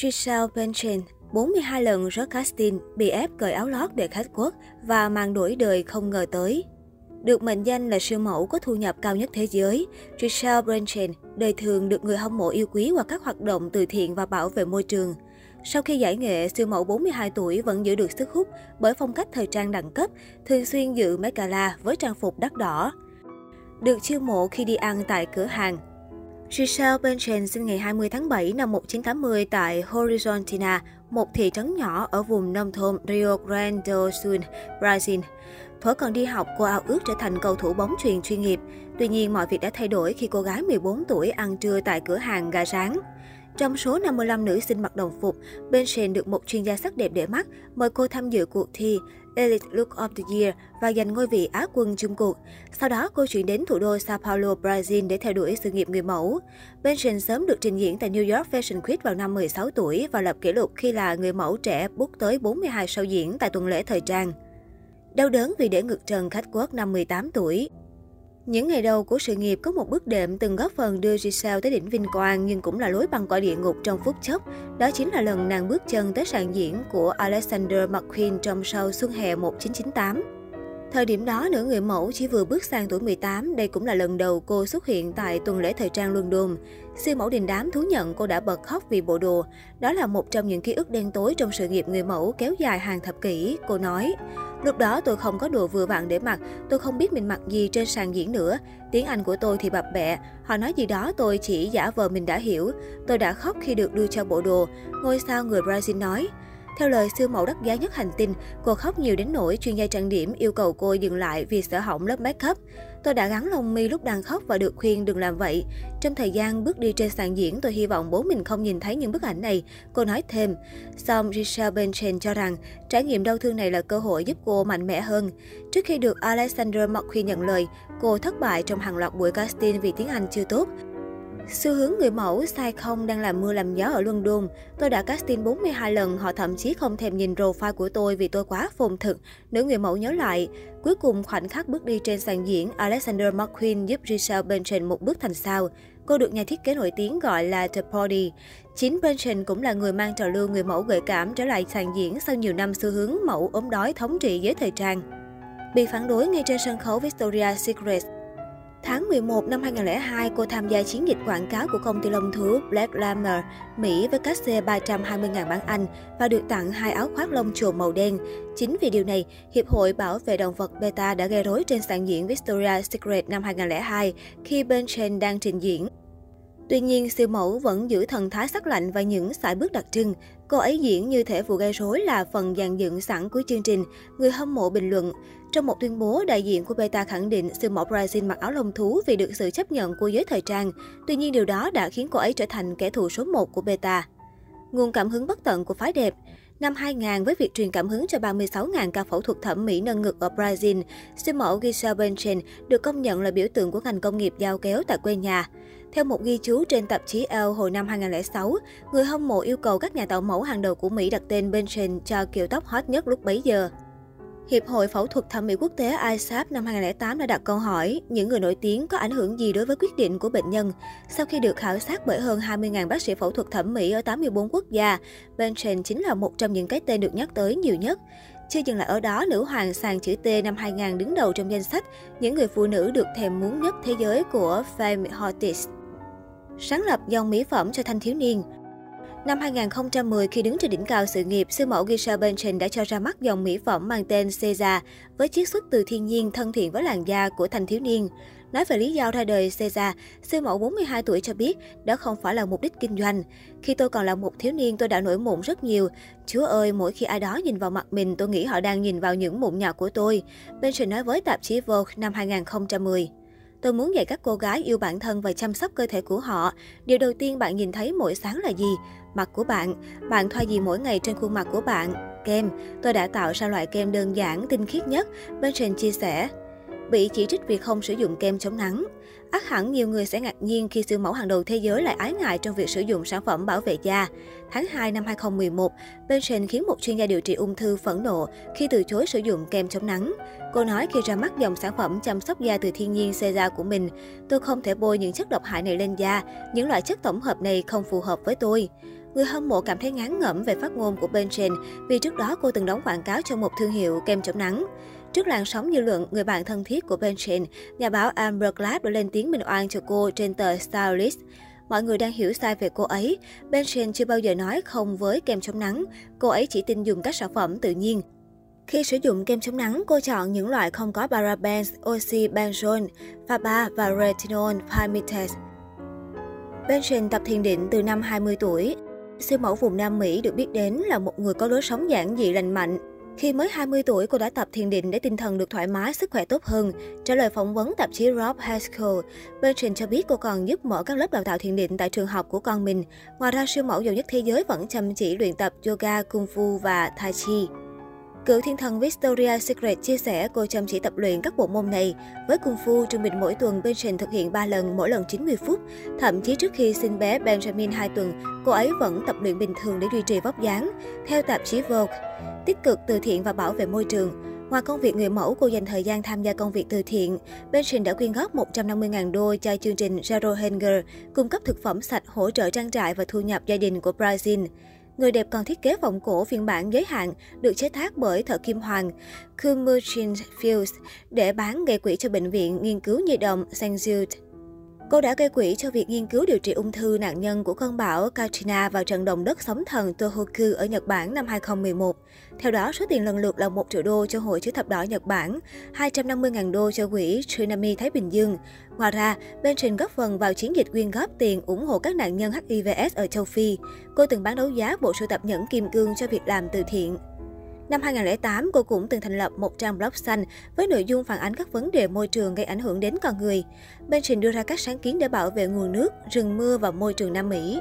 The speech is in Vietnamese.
Giselle Bündchen 42 lần rớt casting, bị ép cởi áo lót để khách quốc và màn đổi đời không ngờ tới. Được mệnh danh là siêu mẫu có thu nhập cao nhất thế giới, Giselle Bündchen đời thường được người hâm mộ yêu quý qua các hoạt động từ thiện và bảo vệ môi trường. Sau khi giải nghệ, siêu mẫu 42 tuổi vẫn giữ được sức hút bởi phong cách thời trang đẳng cấp, thường xuyên dự mấy gala với trang phục đắt đỏ. Được chiêu mộ khi đi ăn tại cửa hàng, Giselle Bündchen sinh ngày 20 tháng 7 năm 1980 tại Horizontina, một thị trấn nhỏ ở vùng nông thôn Rio Grande do Sul, Brazil. Thuở còn đi học, cô ao ước trở thành cầu thủ bóng chuyền chuyên nghiệp. Tuy nhiên, mọi việc đã thay đổi khi cô gái 14 tuổi ăn trưa tại cửa hàng gà rán. Trong số 55 nữ sinh mặc đồng phục, Benchen được một chuyên gia sắc đẹp để mắt mời cô tham dự cuộc thi Elite Look of the Year và giành ngôi vị Á quân chung cuộc. Sau đó, cô chuyển đến thủ đô Sao Paulo, Brazil để theo đuổi sự nghiệp người mẫu. Benchen sớm được trình diễn tại New York Fashion Week vào năm 16 tuổi và lập kỷ lục khi là người mẫu trẻ bút tới 42 show diễn tại tuần lễ thời trang. Đau đớn vì để ngực trần khách quốc năm 18 tuổi. Những ngày đầu của sự nghiệp có một bước đệm từng góp phần đưa Giselle tới đỉnh vinh quang nhưng cũng là lối băng qua địa ngục trong phút chốc. Đó chính là lần nàng bước chân tới sàn diễn của Alexander McQueen trong show Xuân hè 1998. Thời điểm đó, nữ người mẫu chỉ vừa bước sang tuổi 18, đây cũng là lần đầu cô xuất hiện tại tuần lễ thời trang London. Siêu mẫu đình đám thú nhận cô đã bật khóc vì bộ đồ. Đó là một trong những ký ức đen tối trong sự nghiệp người mẫu kéo dài hàng thập kỷ, cô nói. Lúc đó tôi không có đồ vừa vặn để mặc, tôi không biết mình mặc gì trên sàn diễn nữa. Tiếng Anh của tôi thì bập bẹ, họ nói gì đó tôi chỉ giả vờ mình đã hiểu. Tôi đã khóc khi được đưa cho bộ đồ, ngôi sao người Brazil nói. Theo lời siêu mẫu đắt giá nhất hành tinh, cô khóc nhiều đến nỗi chuyên gia trang điểm yêu cầu cô dừng lại vì sợ hỏng lớp make up. Tôi đã gắn lông mi lúc đang khóc và được khuyên đừng làm vậy. Trong thời gian bước đi trên sàn diễn, tôi hy vọng bố mình không nhìn thấy những bức ảnh này. Cô nói thêm. Song Richard Benchen cho rằng trải nghiệm đau thương này là cơ hội giúp cô mạnh mẽ hơn. Trước khi được Alexander McQueen nhận lời, cô thất bại trong hàng loạt buổi casting vì tiếng Anh chưa tốt. Xu hướng người mẫu sai không đang làm mưa làm gió ở London. Tôi đã casting 42 lần, họ thậm chí không thèm nhìn profile của tôi vì tôi quá phồn thực. Nữ người mẫu nhớ lại. Cuối cùng khoảnh khắc bước đi trên sàn diễn, Alexander McQueen giúp Giselle Bündchen một bước thành sao. Cô được nhà thiết kế nổi tiếng gọi là The Body. Chính Bündchen cũng là người mang trào lưu người mẫu gợi cảm trở lại sàn diễn sau nhiều năm xu hướng mẫu ốm đói thống trị giới thời trang. Bị phản đối ngay trên sân khấu Victoria's Secret, Tháng 11 năm 2002, cô tham gia chiến dịch quảng cáo của công ty lông thú Black Glamour, Mỹ với cát-xê 320.000 bảng Anh và được tặng hai áo khoác lông chuồn màu đen. Chính vì điều này, Hiệp hội Bảo vệ động vật Beta đã gây rối trên sàn diễn Victoria's Secret năm 2002 khi Ben Chen đang trình diễn. Tuy nhiên, siêu mẫu vẫn giữ thần thái sắc lạnh và những sải bước đặc trưng. Cô ấy diễn như thể vụ gây rối là phần dàn dựng sẵn của chương trình. Người hâm mộ bình luận. Trong một tuyên bố, đại diện của Beta khẳng định siêu mẫu Brazil mặc áo lông thú vì được sự chấp nhận của giới thời trang. Tuy nhiên điều đó đã khiến cô ấy trở thành kẻ thù số 1 của Beta. Nguồn cảm hứng bất tận của phái đẹp Năm 2000, với việc truyền cảm hứng cho 36.000 ca phẫu thuật thẩm mỹ nâng ngực ở Brazil, siêu mẫu Giselle Bündchen được công nhận là biểu tượng của ngành công nghiệp giao kéo tại quê nhà. Theo một ghi chú trên tạp chí Elle hồi năm 2006, người hâm mộ yêu cầu các nhà tạo mẫu hàng đầu của Mỹ đặt tên Bündchen cho kiểu tóc hot nhất lúc bấy giờ. Hiệp hội Phẫu thuật Thẩm mỹ Quốc tế ISAP năm 2008 đã đặt câu hỏi những người nổi tiếng có ảnh hưởng gì đối với quyết định của bệnh nhân. Sau khi được khảo sát bởi hơn 20.000 bác sĩ phẫu thuật thẩm mỹ ở 84 quốc gia, Benchen chính là một trong những cái tên được nhắc tới nhiều nhất. Chưa dừng lại ở đó, nữ hoàng sàn chữ T năm 2000 đứng đầu trong danh sách những người phụ nữ được thèm muốn nhất thế giới của Fame Hortis. Sáng lập dòng mỹ phẩm cho thanh thiếu niên, Năm 2010, khi đứng trên đỉnh cao sự nghiệp, siêu mẫu Gisha Bündchen đã cho ra mắt dòng mỹ phẩm mang tên Ceza với chiết xuất từ thiên nhiên thân thiện với làn da của thanh thiếu niên. Nói về lý do ra đời Ceza, siêu mẫu 42 tuổi cho biết đó không phải là mục đích kinh doanh. Khi tôi còn là một thiếu niên, tôi đã nổi mụn rất nhiều. Chúa ơi, mỗi khi ai đó nhìn vào mặt mình, tôi nghĩ họ đang nhìn vào những mụn nhọt của tôi. Benson nói với tạp chí Vogue năm 2010. Tôi muốn dạy các cô gái yêu bản thân và chăm sóc cơ thể của họ. Điều đầu tiên bạn nhìn thấy mỗi sáng là gì? Mặt của bạn. Bạn thoa gì mỗi ngày trên khuôn mặt của bạn? Kem. Tôi đã tạo ra loại kem đơn giản, tinh khiết nhất. Benson chia sẻ. Bị chỉ trích vì không sử dụng kem chống nắng. Ác hẳn nhiều người sẽ ngạc nhiên khi siêu mẫu hàng đầu thế giới lại ái ngại trong việc sử dụng sản phẩm bảo vệ da. Tháng 2 năm 2011, Benson khiến một chuyên gia điều trị ung thư phẫn nộ khi từ chối sử dụng kem chống nắng. Cô nói khi ra mắt dòng sản phẩm chăm sóc da từ thiên nhiên Cera của mình, tôi không thể bôi những chất độc hại này lên da, những loại chất tổng hợp này không phù hợp với tôi. Người hâm mộ cảm thấy ngán ngẩm về phát ngôn của Benjen vì trước đó cô từng đóng quảng cáo cho một thương hiệu kem chống nắng. Trước làn sóng dư luận, người bạn thân thiết của Benjen, nhà báo Amber Glass đã lên tiếng bình oan cho cô trên tờ Stylist. Mọi người đang hiểu sai về cô ấy. Benjen chưa bao giờ nói không với kem chống nắng. Cô ấy chỉ tin dùng các sản phẩm tự nhiên. Khi sử dụng kem chống nắng, cô chọn những loại không có parabens, oxy benzone, faba và retinol palmitate. Benson tập thiền định từ năm 20 tuổi. Siêu mẫu vùng Nam Mỹ được biết đến là một người có lối sống giản dị lành mạnh. Khi mới 20 tuổi, cô đã tập thiền định để tinh thần được thoải mái, sức khỏe tốt hơn. Trả lời phỏng vấn tạp chí Rob Haskell, Bertrand cho biết cô còn giúp mở các lớp đào tạo thiền định tại trường học của con mình. Ngoài ra, siêu mẫu giàu nhất thế giới vẫn chăm chỉ luyện tập yoga, kung fu và tai chi. Cựu thiên thần Victoria Secret chia sẻ cô chăm chỉ tập luyện các bộ môn này. Với cung phu trung bình mỗi tuần Benjamin thực hiện 3 lần, mỗi lần 90 phút. Thậm chí trước khi sinh bé Benjamin 2 tuần, cô ấy vẫn tập luyện bình thường để duy trì vóc dáng. Theo tạp chí Vogue, tích cực từ thiện và bảo vệ môi trường. Ngoài công việc người mẫu, cô dành thời gian tham gia công việc từ thiện. Benjamin đã quyên góp 150.000 đô cho chương trình Zero Hunger, cung cấp thực phẩm sạch hỗ trợ trang trại và thu nhập gia đình của Brazil. Người đẹp còn thiết kế vòng cổ phiên bản giới hạn, được chế tác bởi thợ kim hoàng Kumuchin Fields, để bán gây quỹ cho bệnh viện nghiên cứu nhi đồng St. Jude. Cô đã gây quỹ cho việc nghiên cứu điều trị ung thư nạn nhân của cơn bão Katrina vào trận động đất sóng thần Tohoku ở Nhật Bản năm 2011. Theo đó, số tiền lần lượt là 1 triệu đô cho Hội chữ thập đỏ Nhật Bản, 250.000 đô cho quỹ Tsunami Thái Bình Dương. Ngoài ra, Benson góp phần vào chiến dịch quyên góp tiền ủng hộ các nạn nhân HIVS ở châu Phi. Cô từng bán đấu giá bộ sưu tập nhẫn kim cương cho việc làm từ thiện. Năm 2008, cô cũng từng thành lập một trang blog xanh với nội dung phản ánh các vấn đề môi trường gây ảnh hưởng đến con người. Bên trình đưa ra các sáng kiến để bảo vệ nguồn nước, rừng mưa và môi trường Nam Mỹ.